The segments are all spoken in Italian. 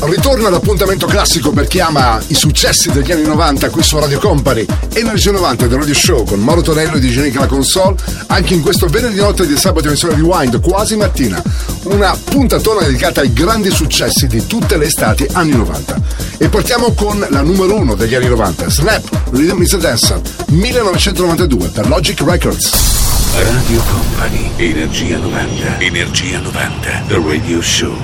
Ritorna l'appuntamento classico per chi ama i successi degli anni 90 qui su Radio Company. Energia 90 del Radio Show con Mauro Tonello di Genica la console. Anche in questo venerdì notte di sabato emissione Rewind, quasi mattina. Una puntatona dedicata ai grandi successi di tutte le estati anni 90. E partiamo con la numero uno degli anni 90, Snap, Rhythm is a Dancer, 1992 per Logic Records. Radio Company. Energia 90. Energia 90. The Radio Show.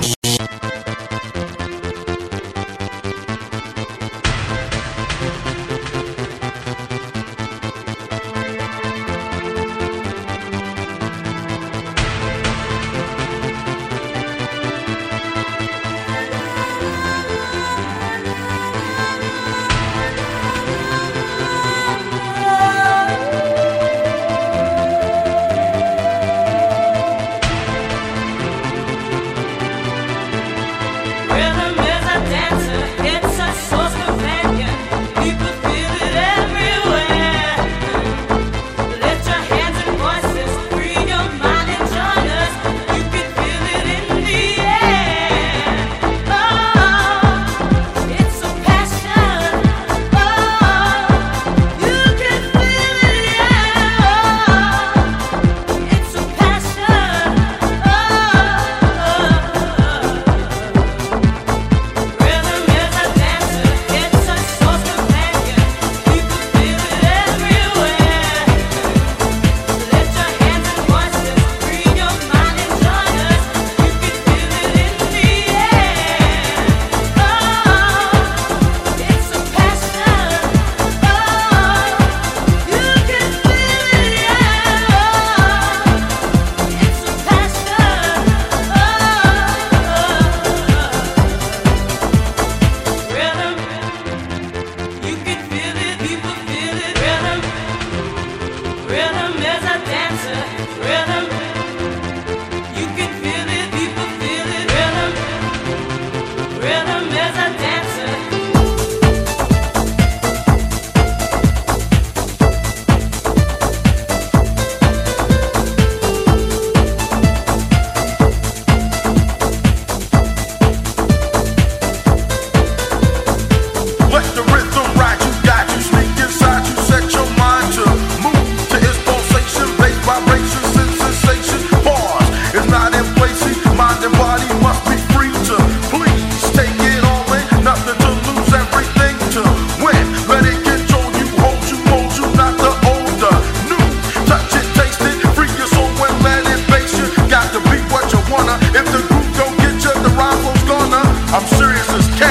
I'm serious as cat.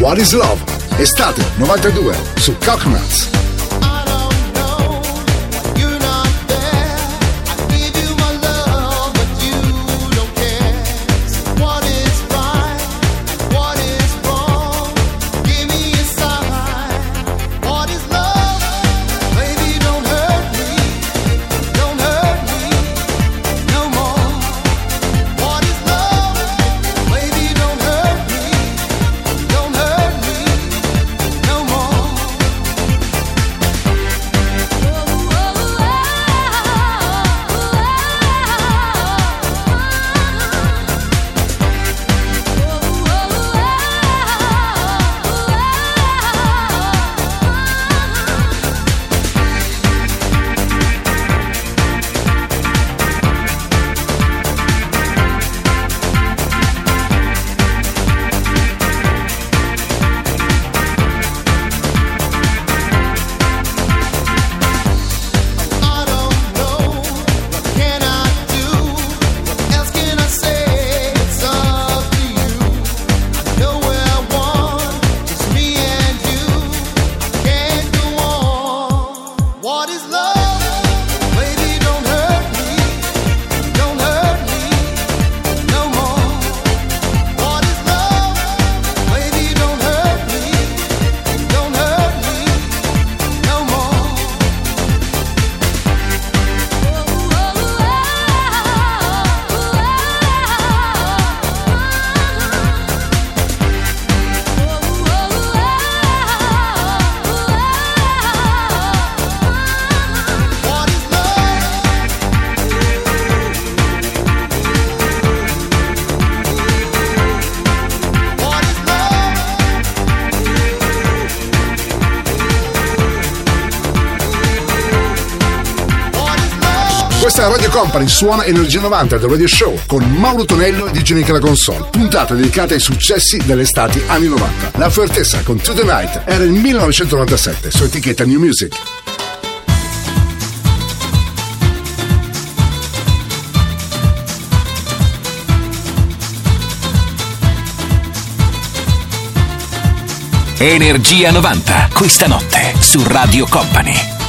What is Love? Estate 92 su Coconuts. Company, suona Energia 90 del Radio Show con Mauro Tonello e DJ Nick la console. Puntata dedicata ai successi delle estati anni 90. La Fortessa con To The Night era il 1997 su etichetta New Music. Energia 90, questa notte su Radio Company.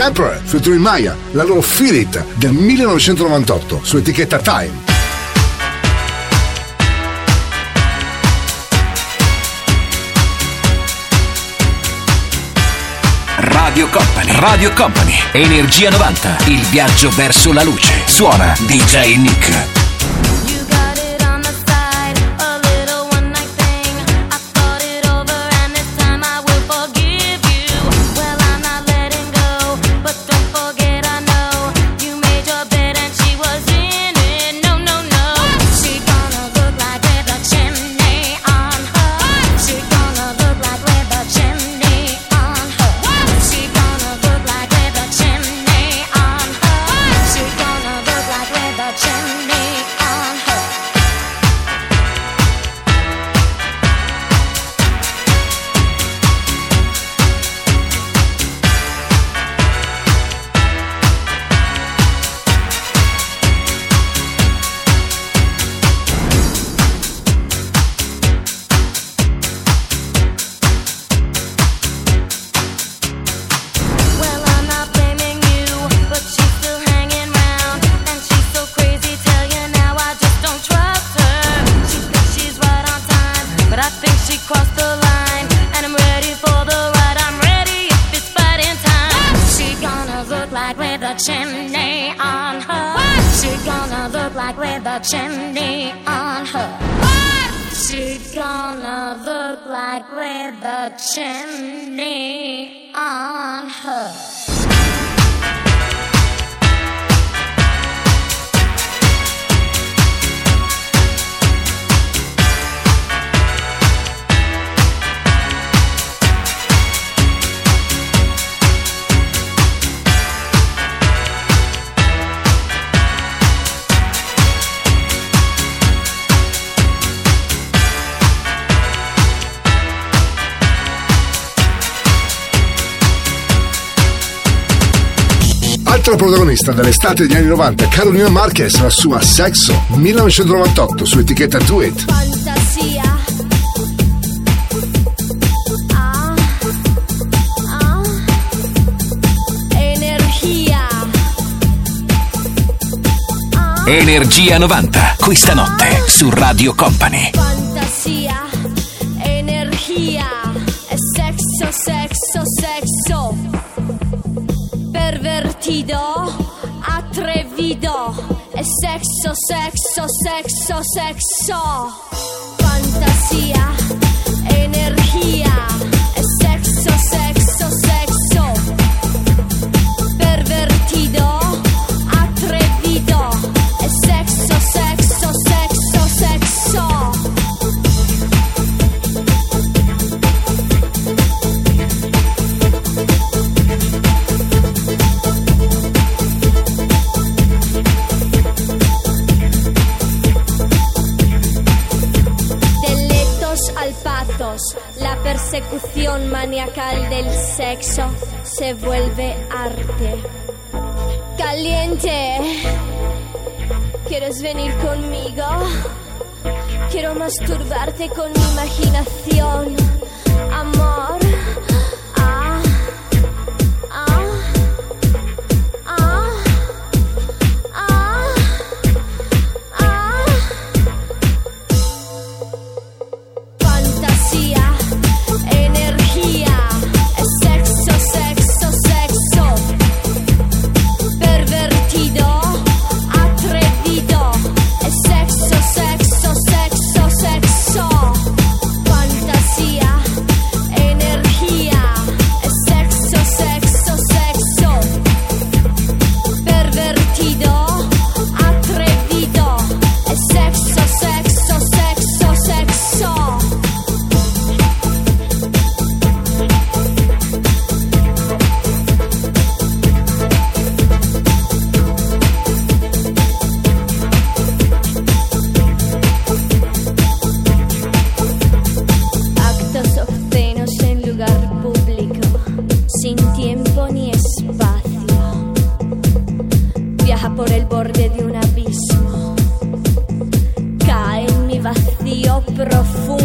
Temporary featuring Maya, la loro Feel It del 1998 su etichetta Time. Radio Company, Radio Company, Energia 90, il viaggio verso la luce. Suona DJ Nick. She's gonna look like with the chimney on her. Altra protagonista dell'estate degli anni 90, Carolina Marquez, la sua Sexo 1998 su etichetta Do It. Fantasia. Ah, ah. Energia. Ah. Energia 90, questa notte su Radio Company. Sexo, sexo, sexo, sexo. Fantasía, energía. sexo se vuelve arte. Caliente, ¿quieres venir conmigo? Quiero masturbarte con mi imaginación occhi profondi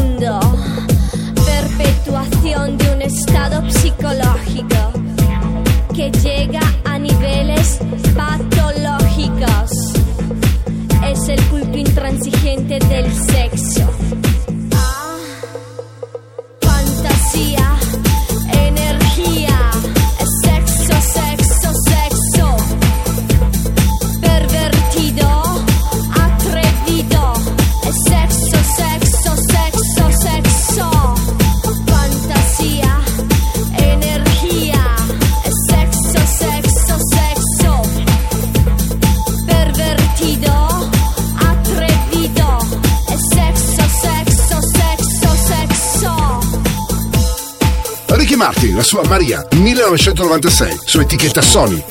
Martin, la sua Maria, 1996, su etichetta Sony.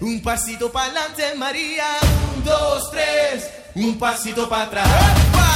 Un pasito pa'lante Maria. un, dos, tres, un pasito para atrás.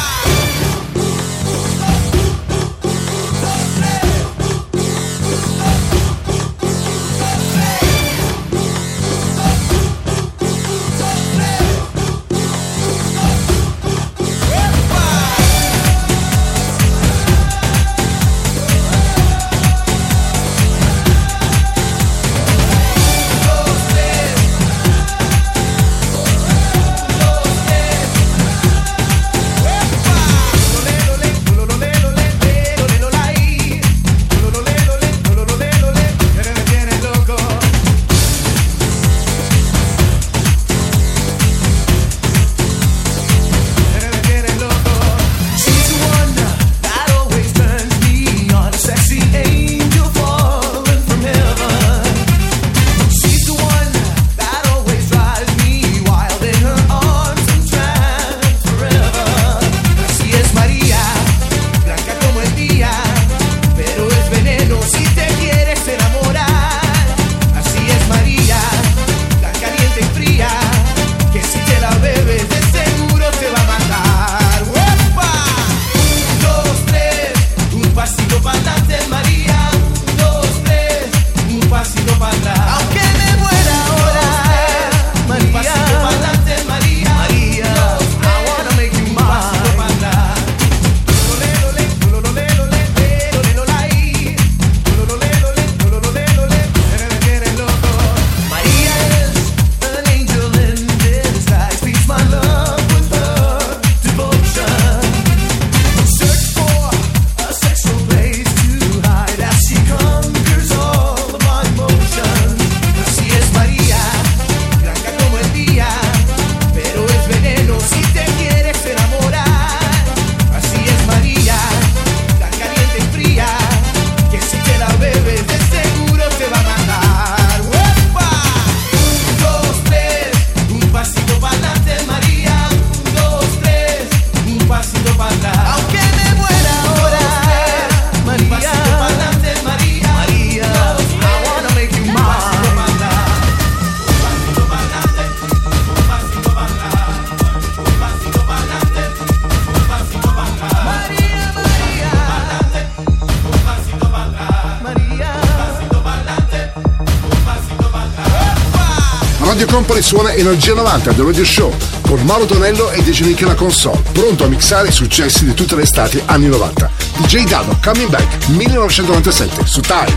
Radio Company suona Energia 90 The Radio Show con Mauro Tonello e DJ Nick la console, pronto a mixare i successi di tutte le estate anni 90. DJ Dado Coming Back 1997 su Time.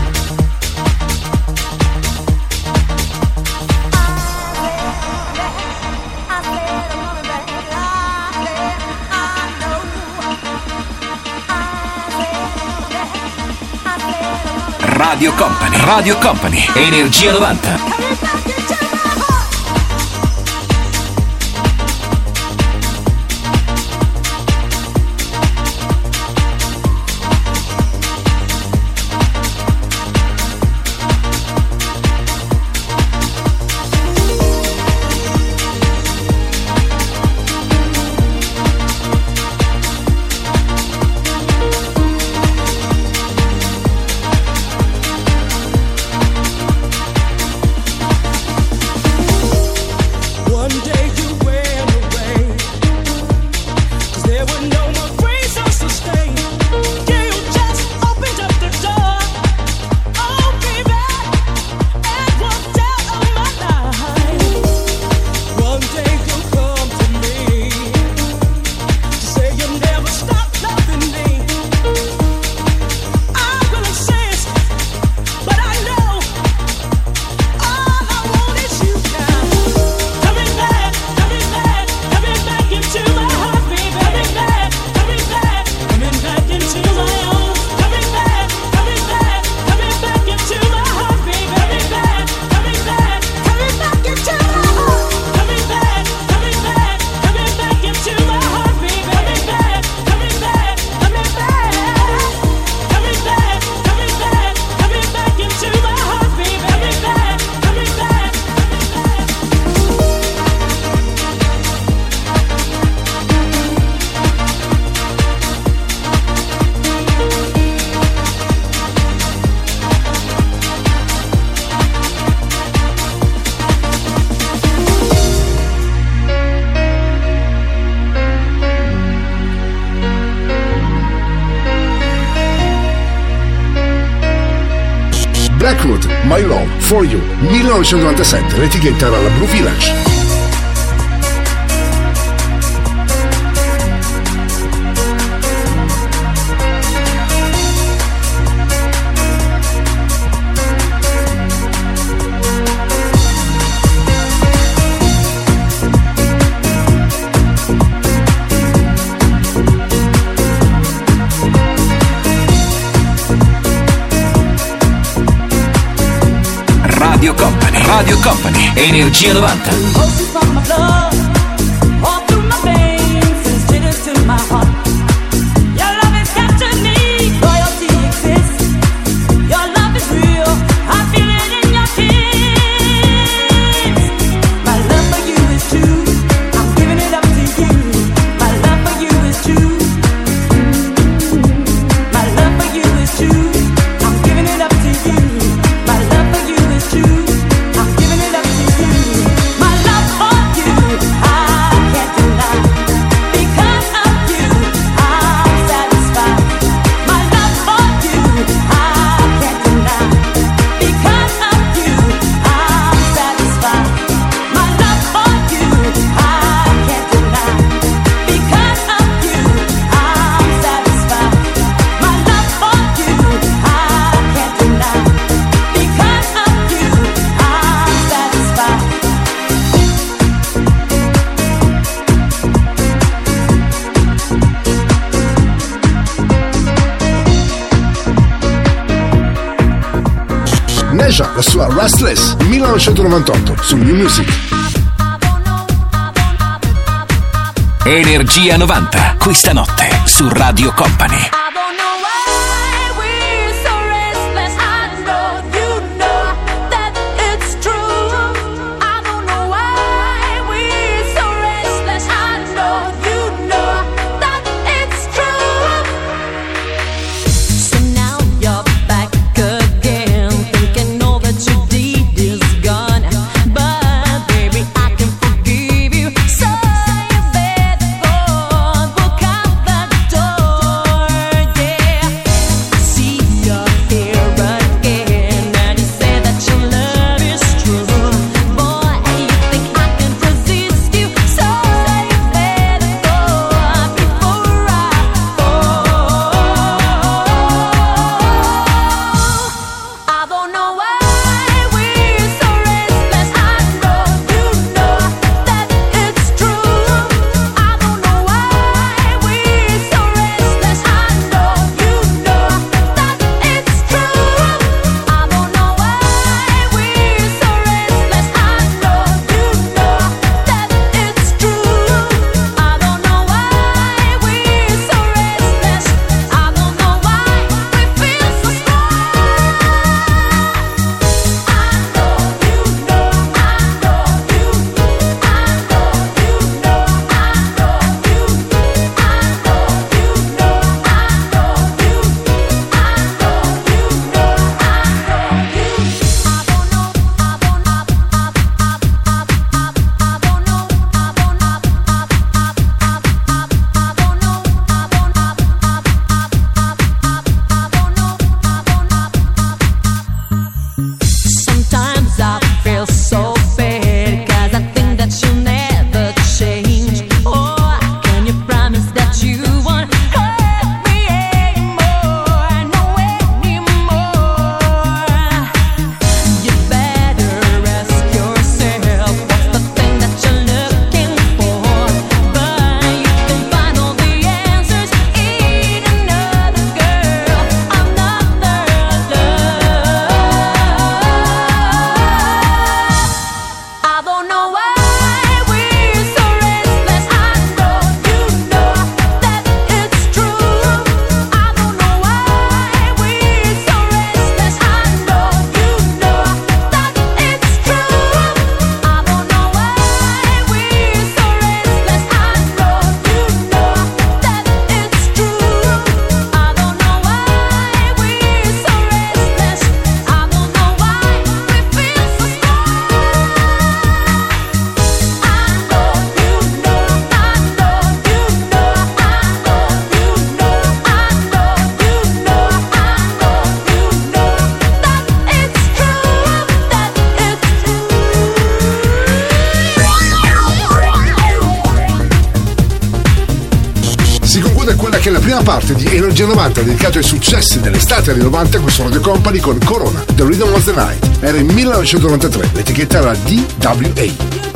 Radio Company, Radio Company, Energia 90. 1997, l'etichetta era la Blue Village. Energia 90. Restless 1998 su New Music. Energia 90, questa notte su Radio Company. Successi dell'estate anni 90 qui su Radio Company con Corona, The Rhythm of the Night. Era il 1993, l'etichetta era DWA.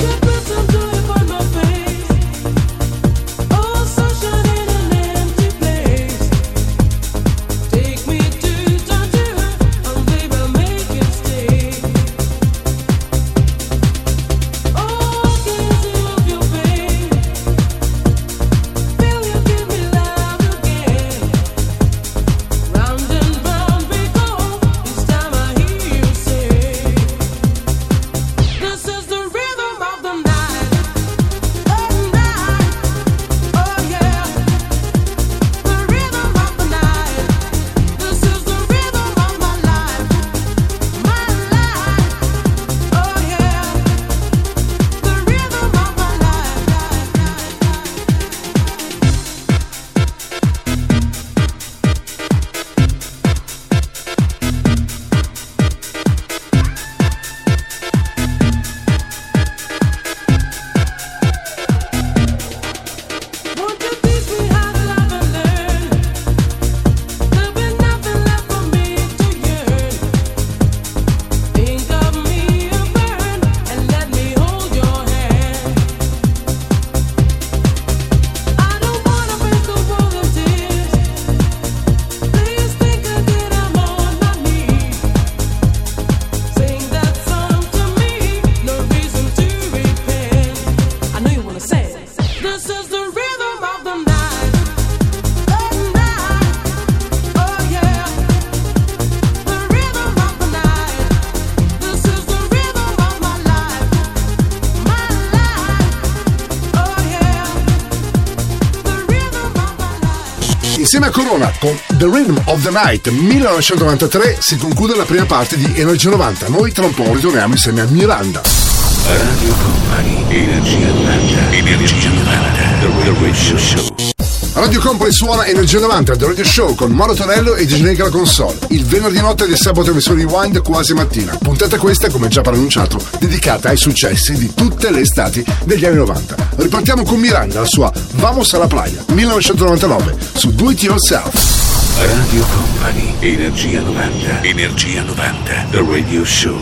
Corona con The Rhythm of the Night 1993 si conclude la prima parte di Energia 90. Noi tra un po' ritorniamo insieme a Miranda. Radio Company, Energia 90, Energia 90, The Radio Show. Radio Company suona Energia 90 The Radio Show con Mauro Tonello e Digenica la console. Il venerdì notte del sabato emissione Rewind quasi mattina. Puntata questa, come già preannunciato, dedicata ai successi di tutte le estati degli anni 90. Ripartiamo con Miranda, la sua Vamos alla playa 1999 su Do It Yourself. Radio Company, Energia 90, Energia 90, The Radio Show.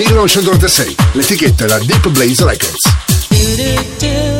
1996. L'etichetta era Deep Blaze Records.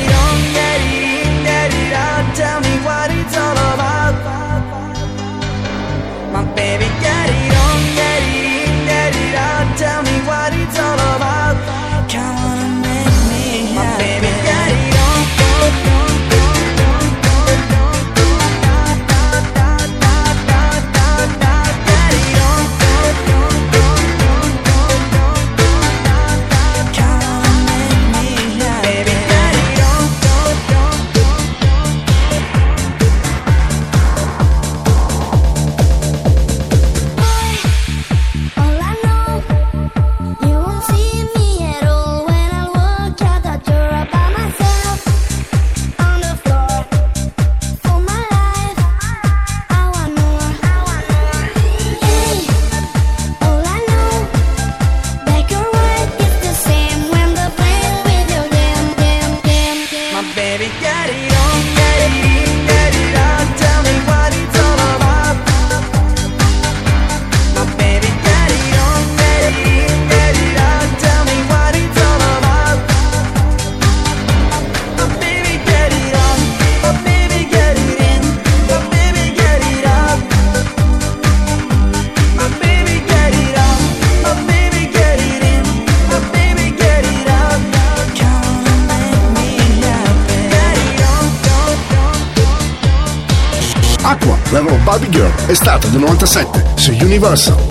Universal.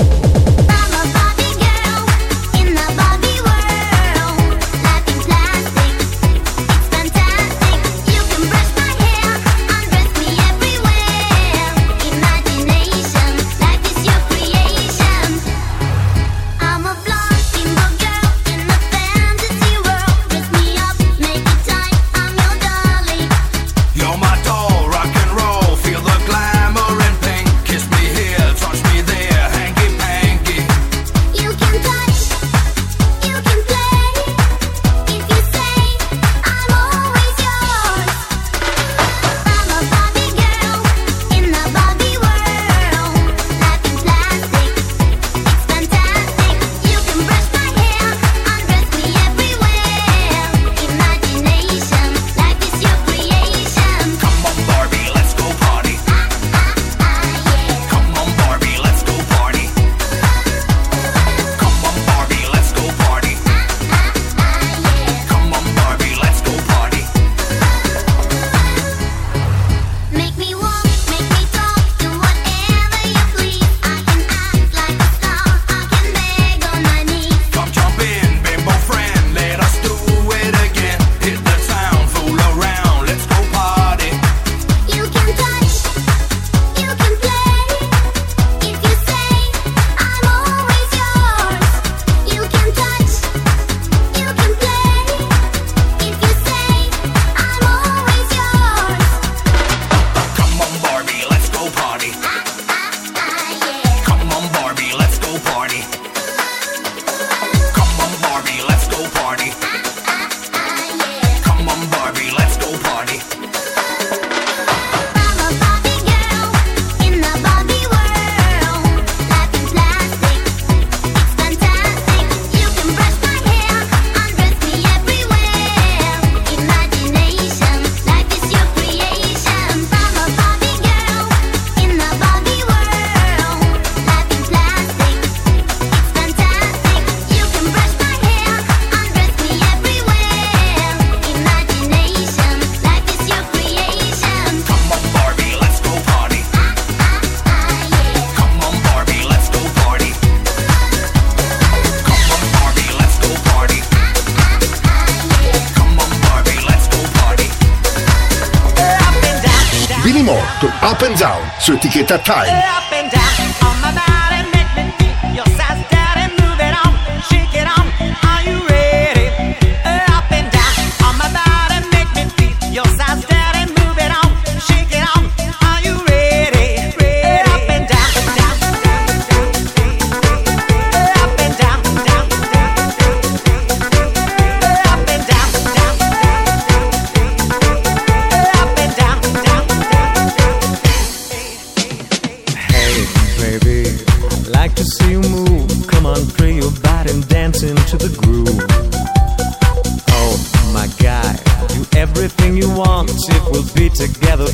Su etichetta Time.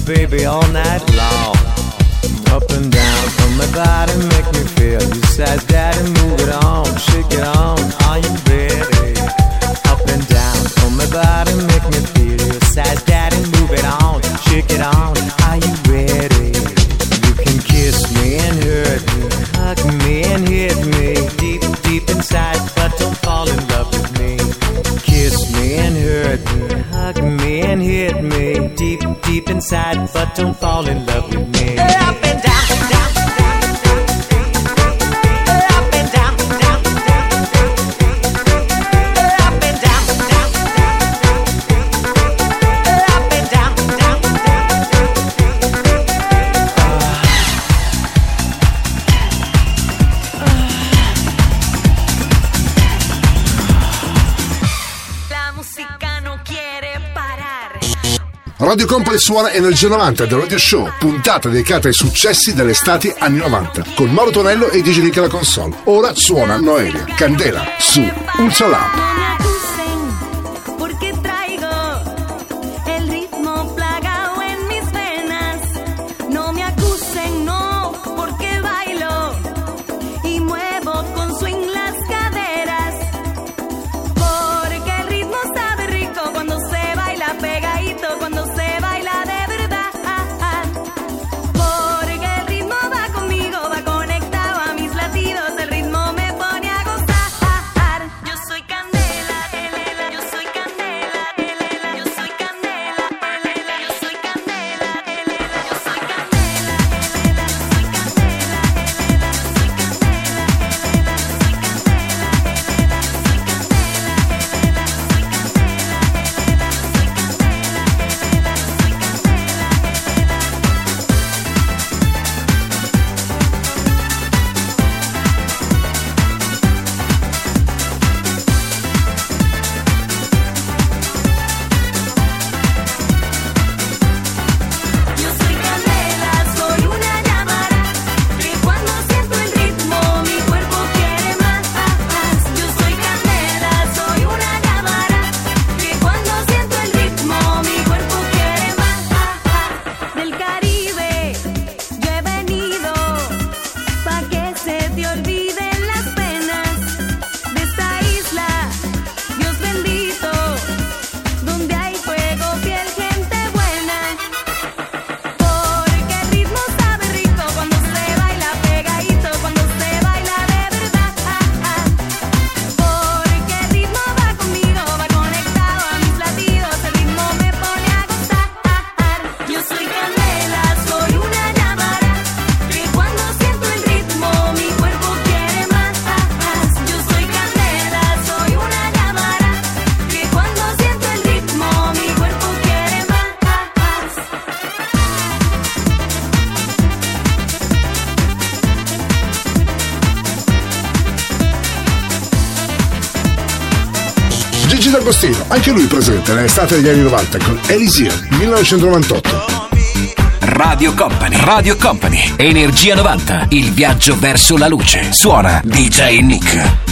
Radio Company suona Energia 90 del Radio Show, puntata dedicata ai successi dell'estate anni 90, con Mauro Tonello e DJ Nick alla console. Ora suona Noelia, Candela, su Ultra Lamp. Anche lui presente nell'estate degli anni 90 con Elisir 1998. Radio Company, Radio Company, Energia 90, il viaggio verso la luce. Suona DJ Nick.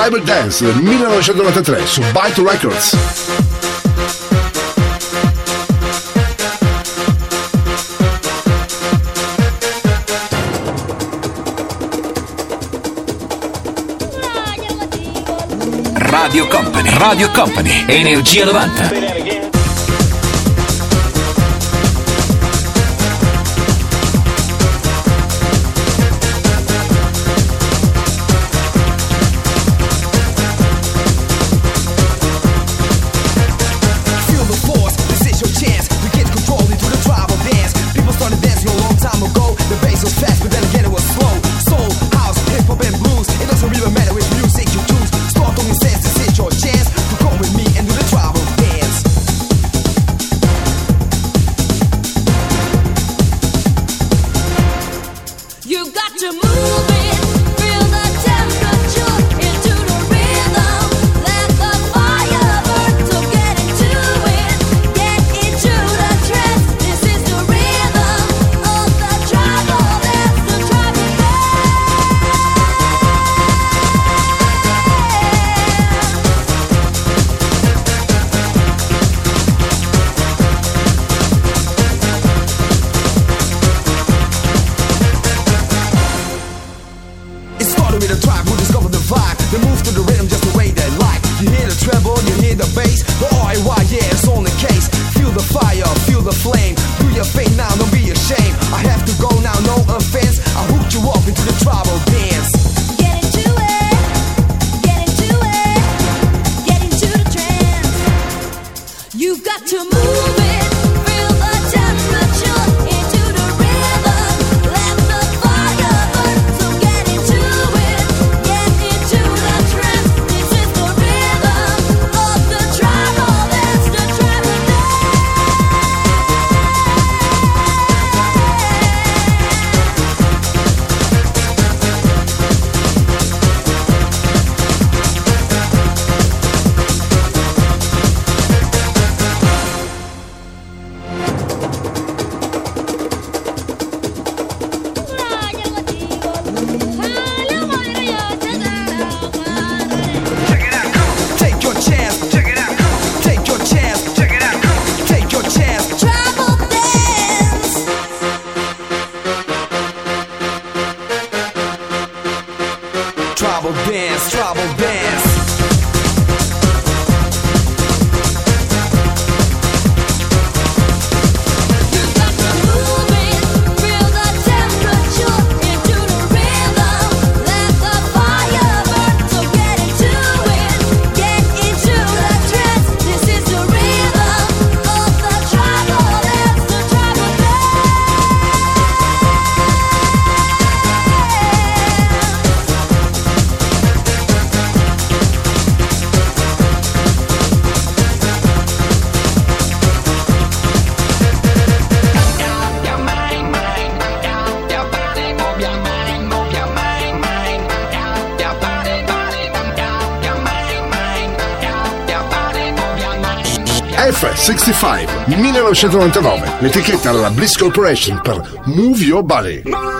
Tribal Dance del 1993 su Byte Records. Radio Company, Radio Company, Energia 90. 1999, l'etichetta alla Bliss Corporation per Move Your Body.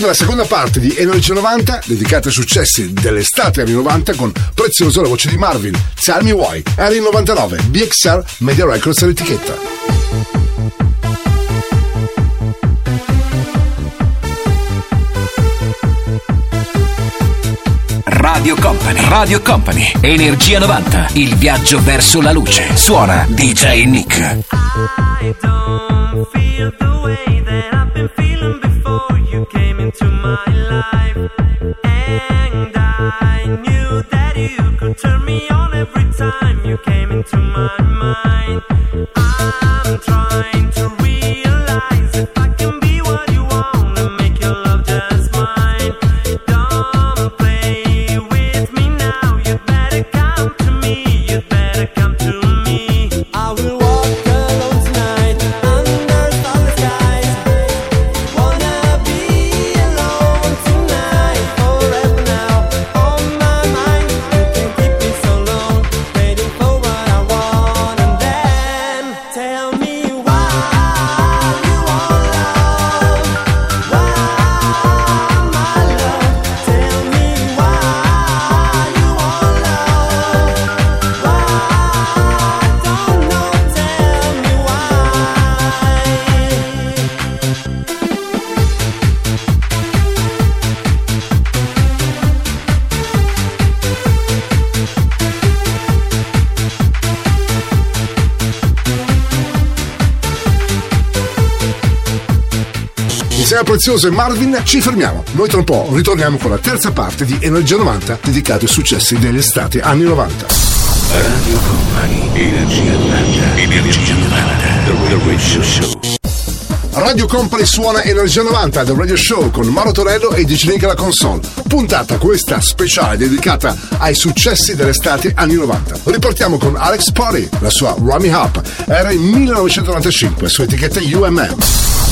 benvenuti alla seconda parte di Energy 90 dedicata ai successi dell'estate anni 90 con prezioso la voce di Marvin, Tell Me Why, anni 99, BXR Media Records all'etichetta. Radio Company, Radio Company, Energia 90, il viaggio verso la luce. Suona DJ Nick. caro prezioso Marvin, ci fermiamo. Noi tra un po' ritorniamo con la terza parte di Energia 90 dedicata ai successi dell'estate anni 90. Radio Company, Energia 90, Energia 90, The Radio Show. Radio Company suona Energia 90 The Radio Show con Mauro Torello e Diginica la console. Puntata questa speciale dedicata ai successi dell'estate anni 90. Ripartiamo con Alex Potty, la sua Rummy Hop. Era in 1995 su etichetta UMM.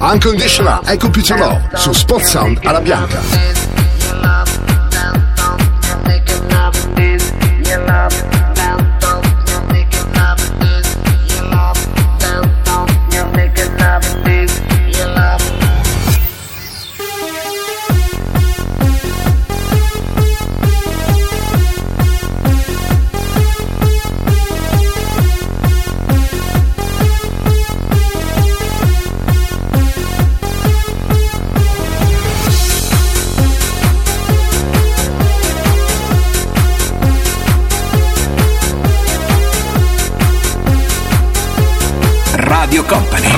Unconditional, ecco più ce l'ho, su Spot Sound alla Bianca.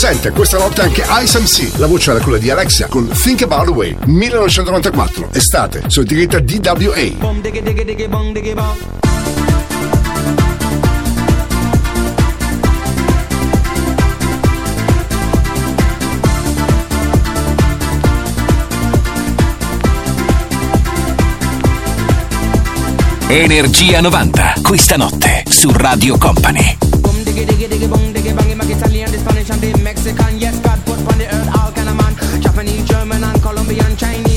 presente questa notte anche Ice MC, la voce era quella di Alexia con Think About a Way 1994, estate, su etichetta DWA. Energia 90, questa notte su Radio Company. Mexican, yes, God put on the earth all kind of man. Japanese, German, and Colombian, Chinese.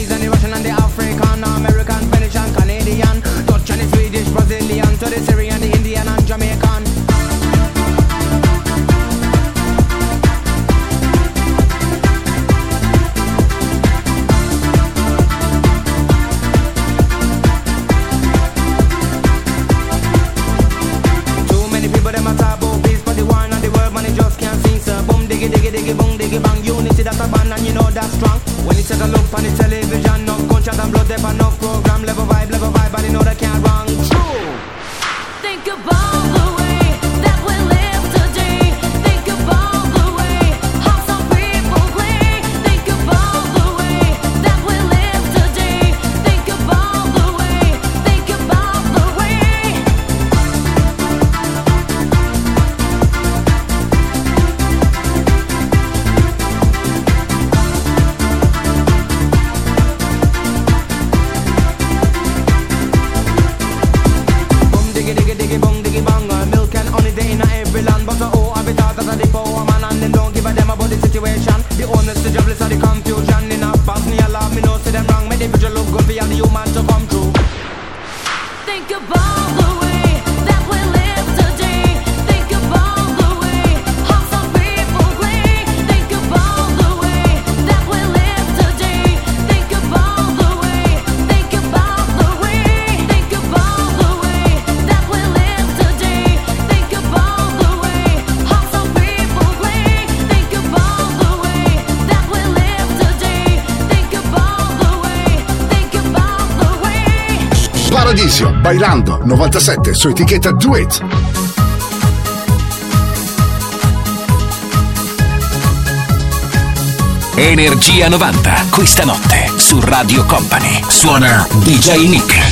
Bailando 97 su etichetta Do It. Energia 90, questa notte su Radio Company. Suona DJ Nick.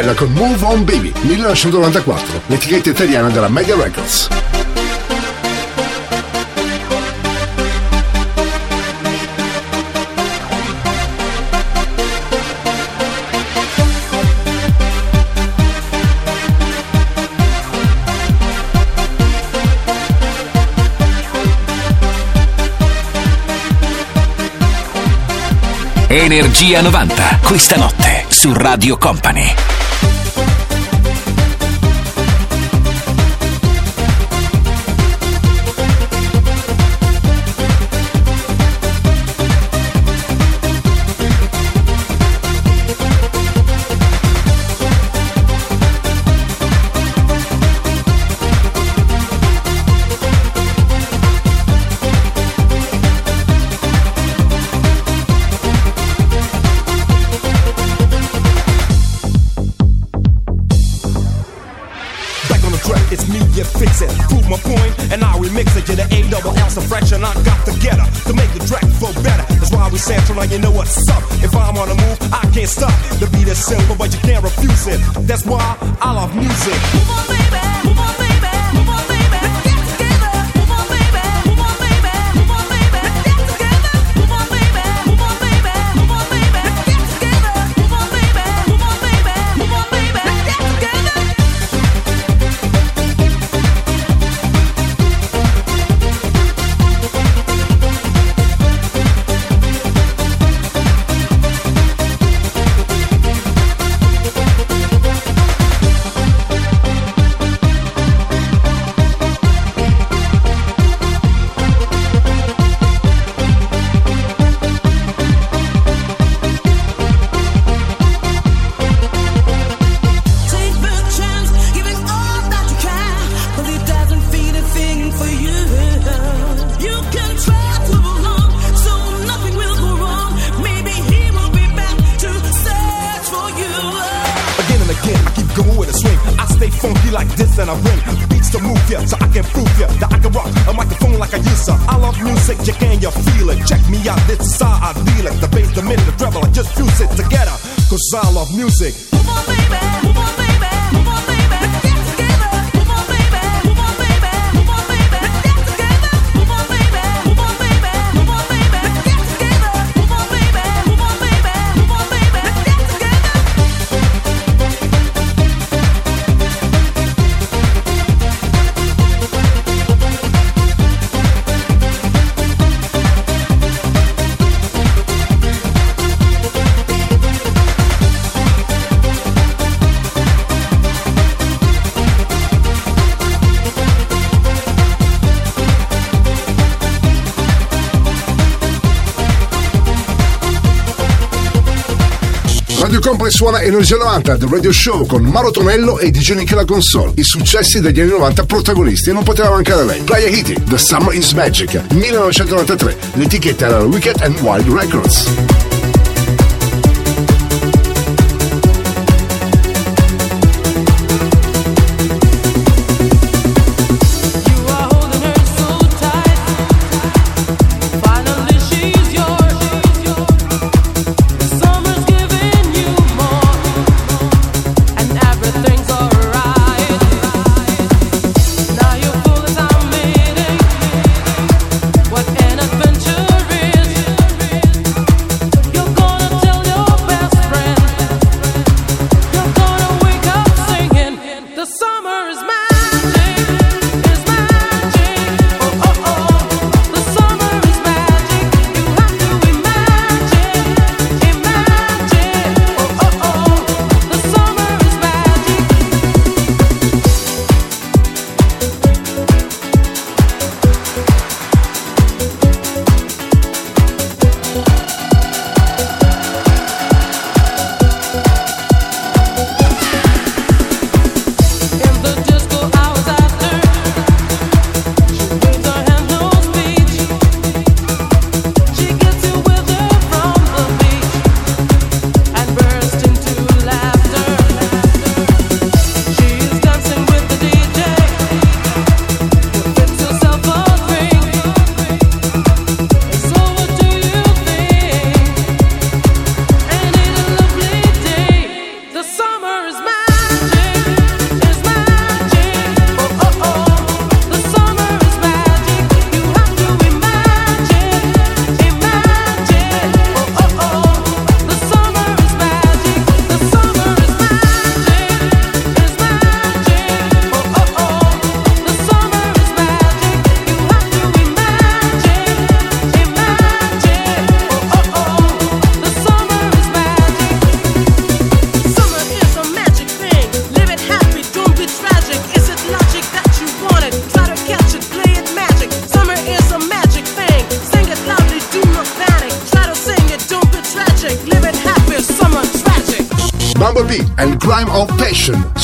bella con Move On Baby 1994, l'etichetta italiana della Mega Records. Energia 90, questa notte su Radio Company. music. suona Energia 90 The Radio Show con Maro Tonello e DJ Nick la console. I successi degli anni 90 protagonisti e non poteva mancare lei. Playa Hitty, The Summer is Magic, 1993. L'etichetta era Wicked and Wild Records.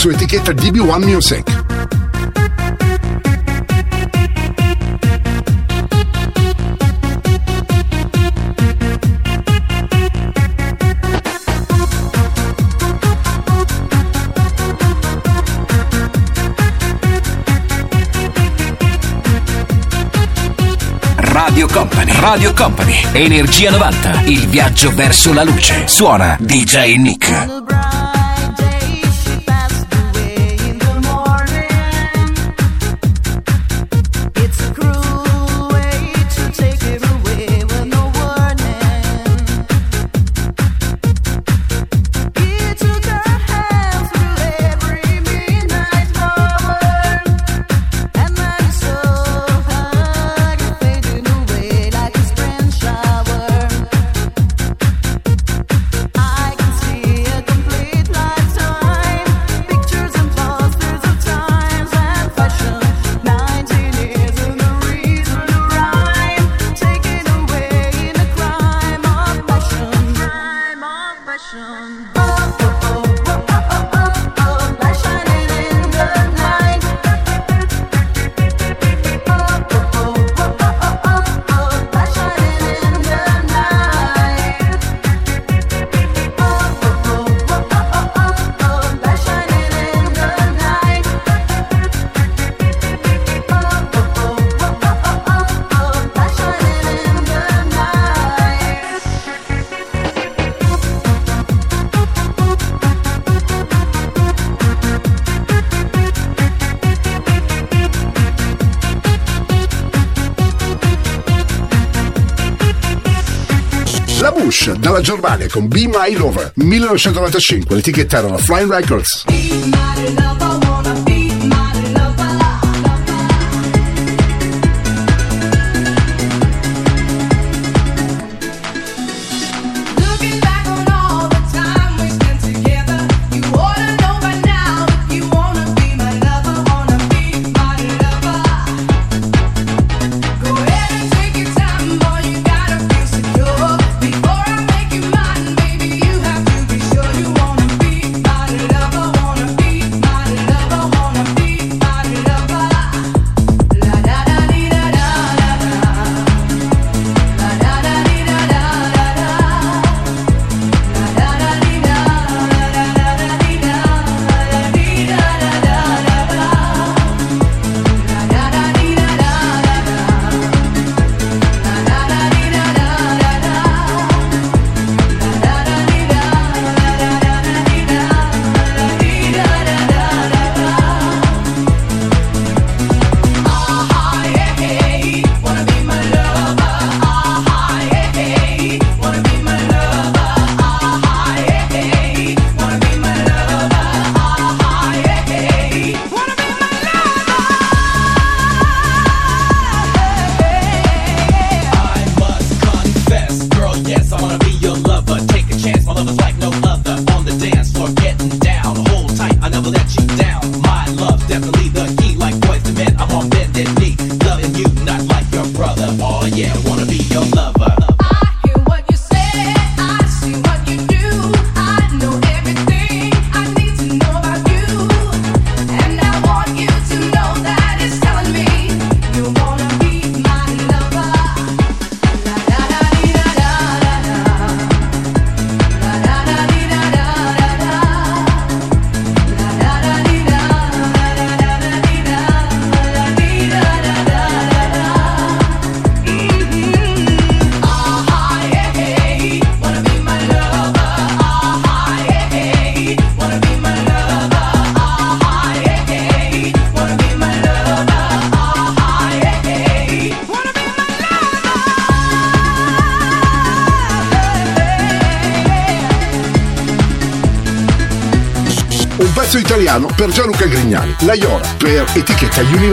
su etichetta DB1 Music. Radio Company, Radio Company, Energia 90, il viaggio verso la luce. Suona DJ Nick. Dalla Germania con Be My Lover 1995, l'etichetta era la Flying Records.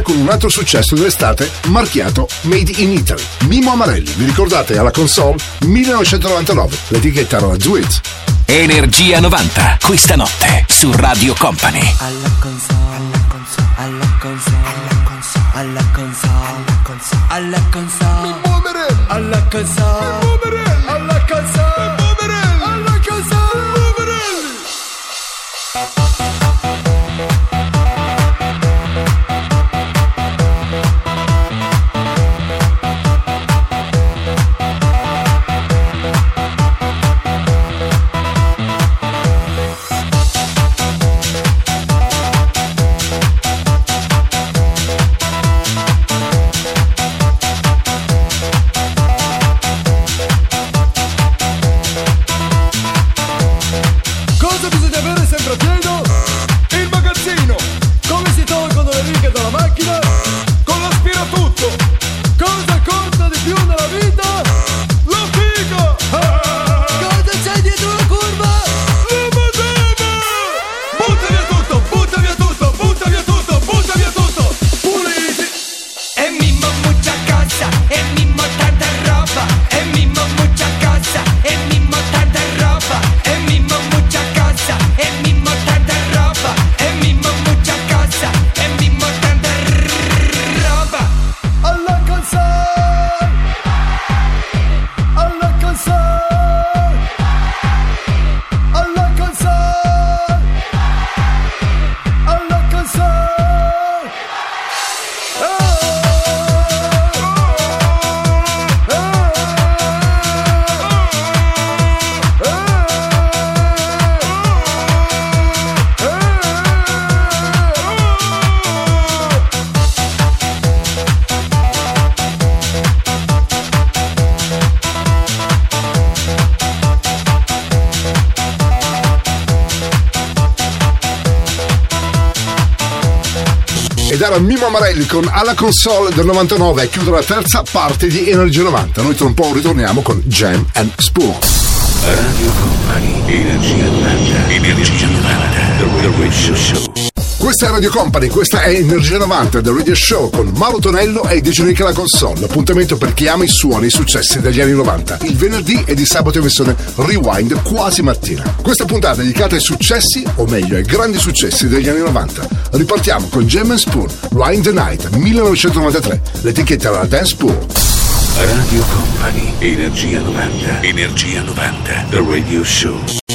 90 con un altro successo dell'estate marchiato Made in Italy. Mimo Amarelli, vi ricordate alla console 1999, l'etichetta era la Do It. Energia 90, questa notte su Radio Company. alla console, con Alla Console del 99 e chiude la terza parte di Energia 90. Noi tra un po' ritorniamo con Jam and Spoon. Radio Company, Energia 90, Energia 90, The Radio Show. Questa è Radio Company, questa è Energia 90 del Radio Show con Mauro Tonello e DJ Nick alla console. L'appuntamento per chi ama i suoni e i successi degli anni 90. Il venerdì e di sabato in versione rewind quasi mattina. Questa puntata è dedicata ai successi, o meglio ai grandi successi degli anni 90. Ripartiamo con Gem Spoon, Ride the Night 1993. L'etichetta era Dance Pool. Radio Company, Energia 90, Energia 90, The Radio Show.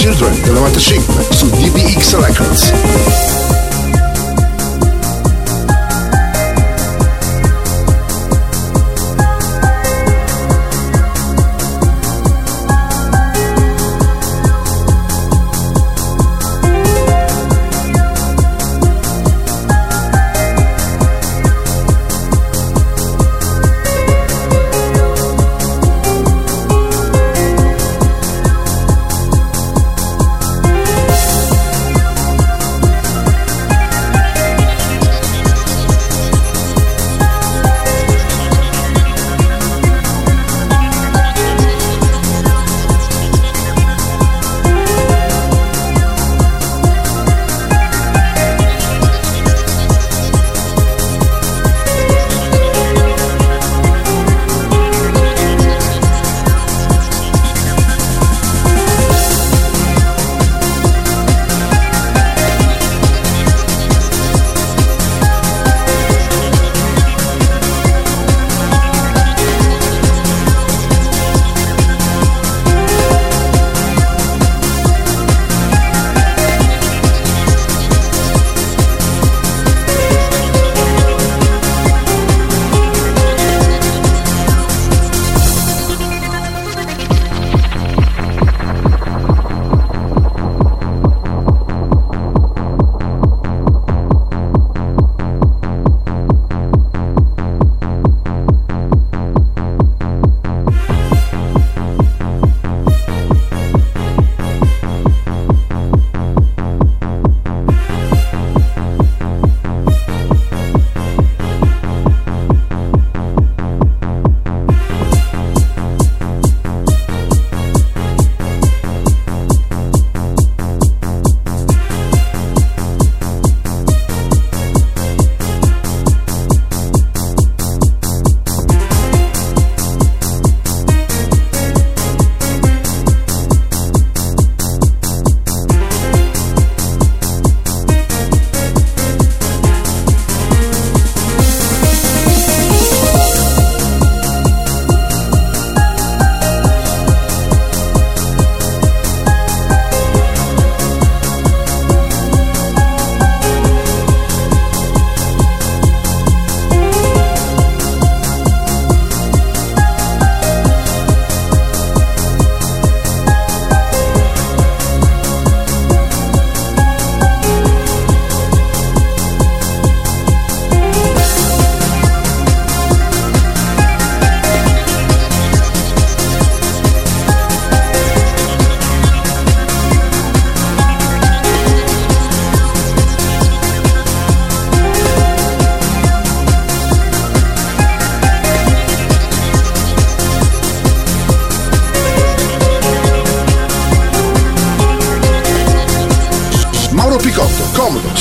Children del 95 su DBX Records.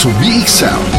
Comodo su VX Sound.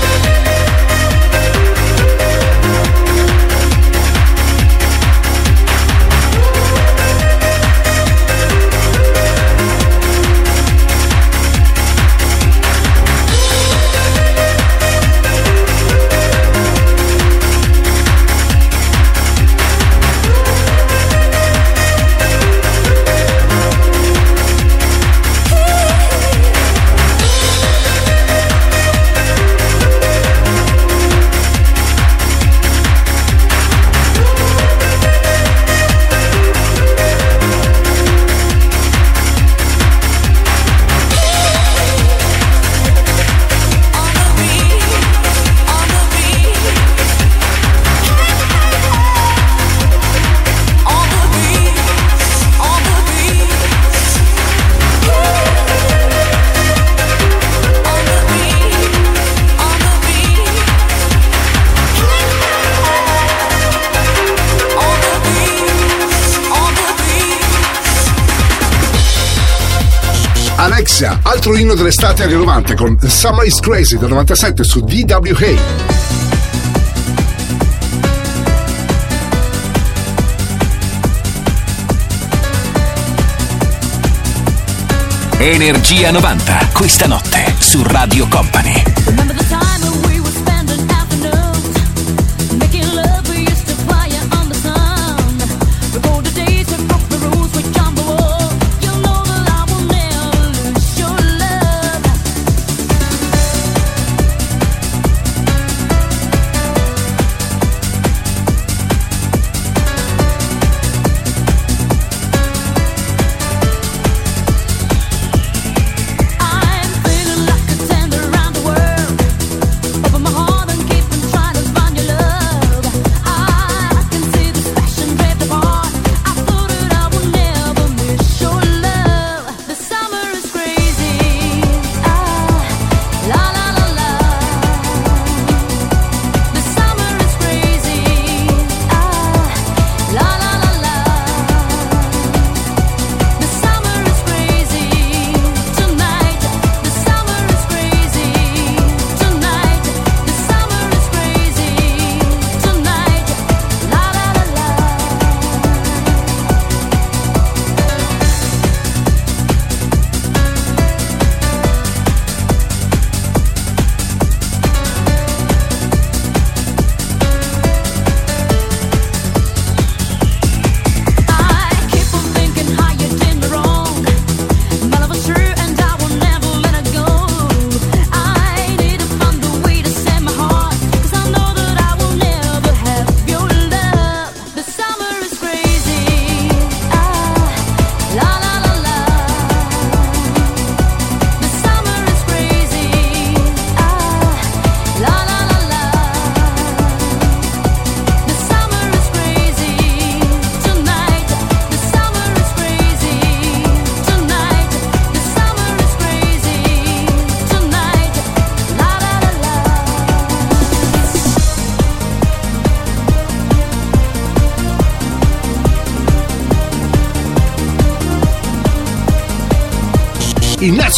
nostro inno dell'estate anni 90 con Summer is Crazy del 97 su DWA. Energia 90, questa notte su Radio Company.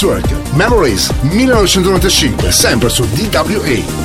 Work, Memories 1995, sempre su DWA.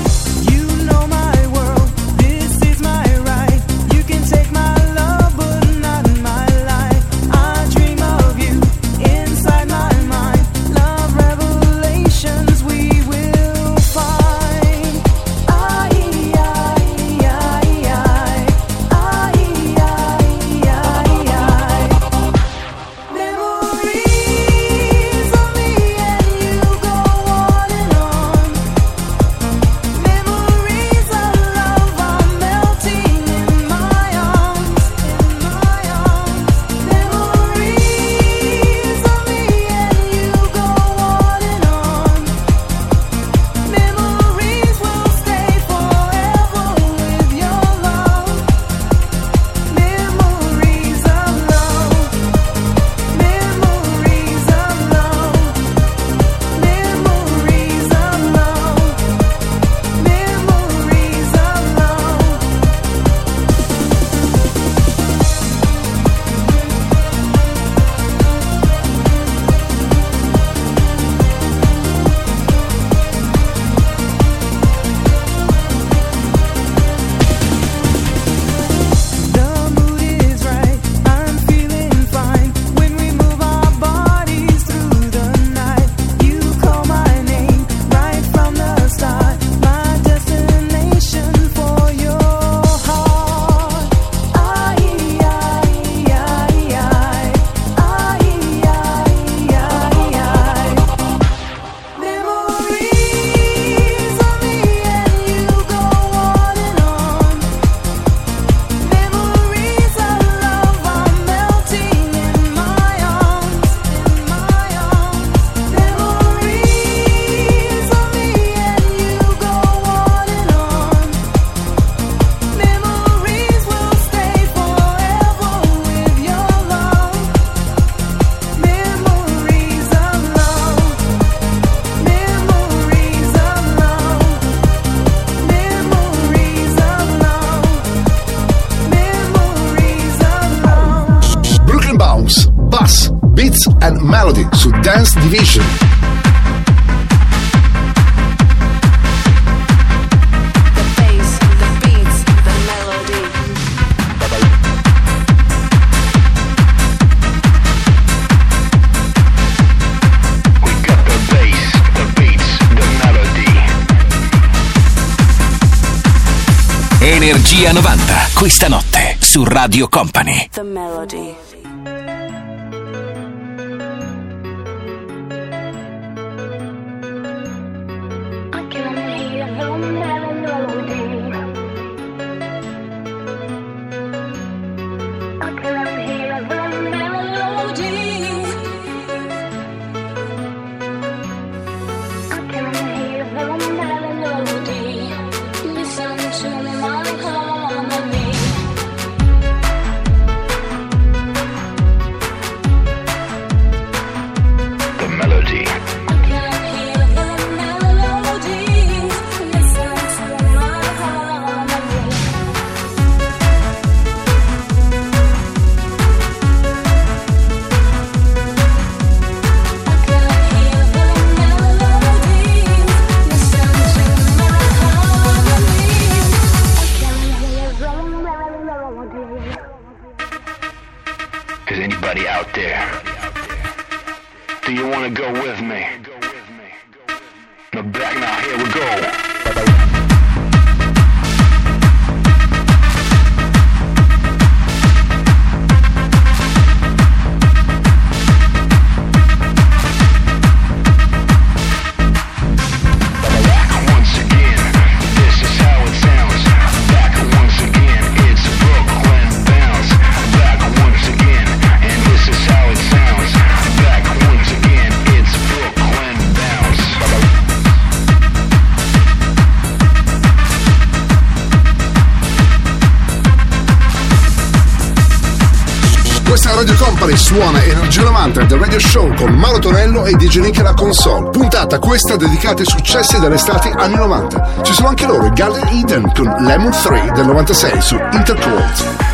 Vision. Energia 90, questa notte su Radio Company. The Melody. After the Radio Show con Mauro Tonello e DJ Nick La console. Puntata questa dedicata ai successi dell'estate anni 90. Ci sono anche loro, Garden Eden con Lemon 3 del 96 su Intercourt.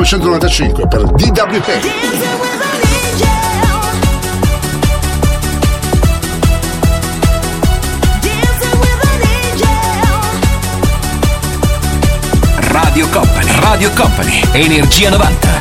1995 per DWP. Radio Company, Radio Company, Energia 90.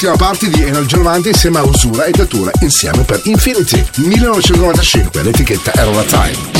Quarta ed ultima parte di Energia 90 insieme a Usura e Datura insieme per Infinity 1995, l'etichetta era una time.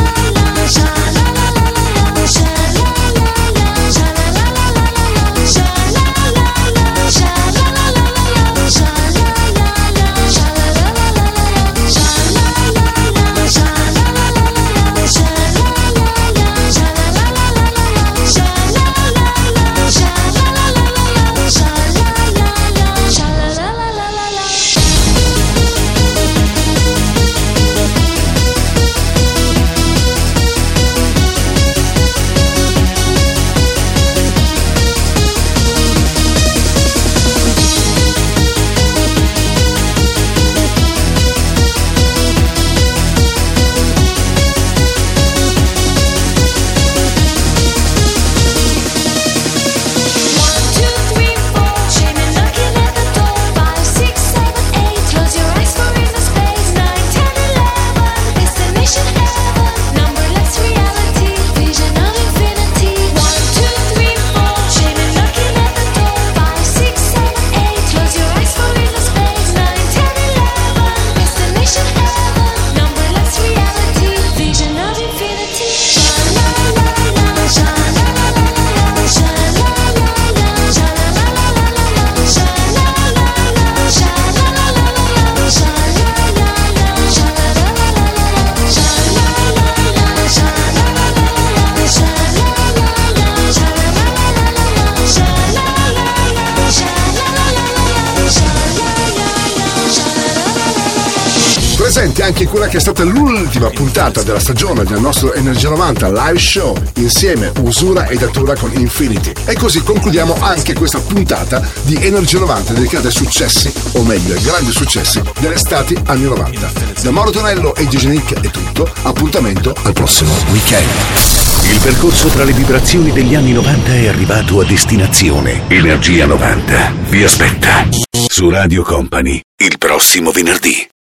L'ultima puntata della stagione del nostro Energia 90 live show insieme Usura e Datura con Infinity. E così concludiamo anche questa puntata di Energia 90 dedicata ai successi, o meglio ai grandi successi, delle estati anni 90. Da Mauro Tonello e Gigi Nick è tutto, appuntamento al prossimo weekend. Il percorso tra le vibrazioni degli anni 90 è arrivato a destinazione. Energia 90 vi aspetta su Radio Company il prossimo venerdì.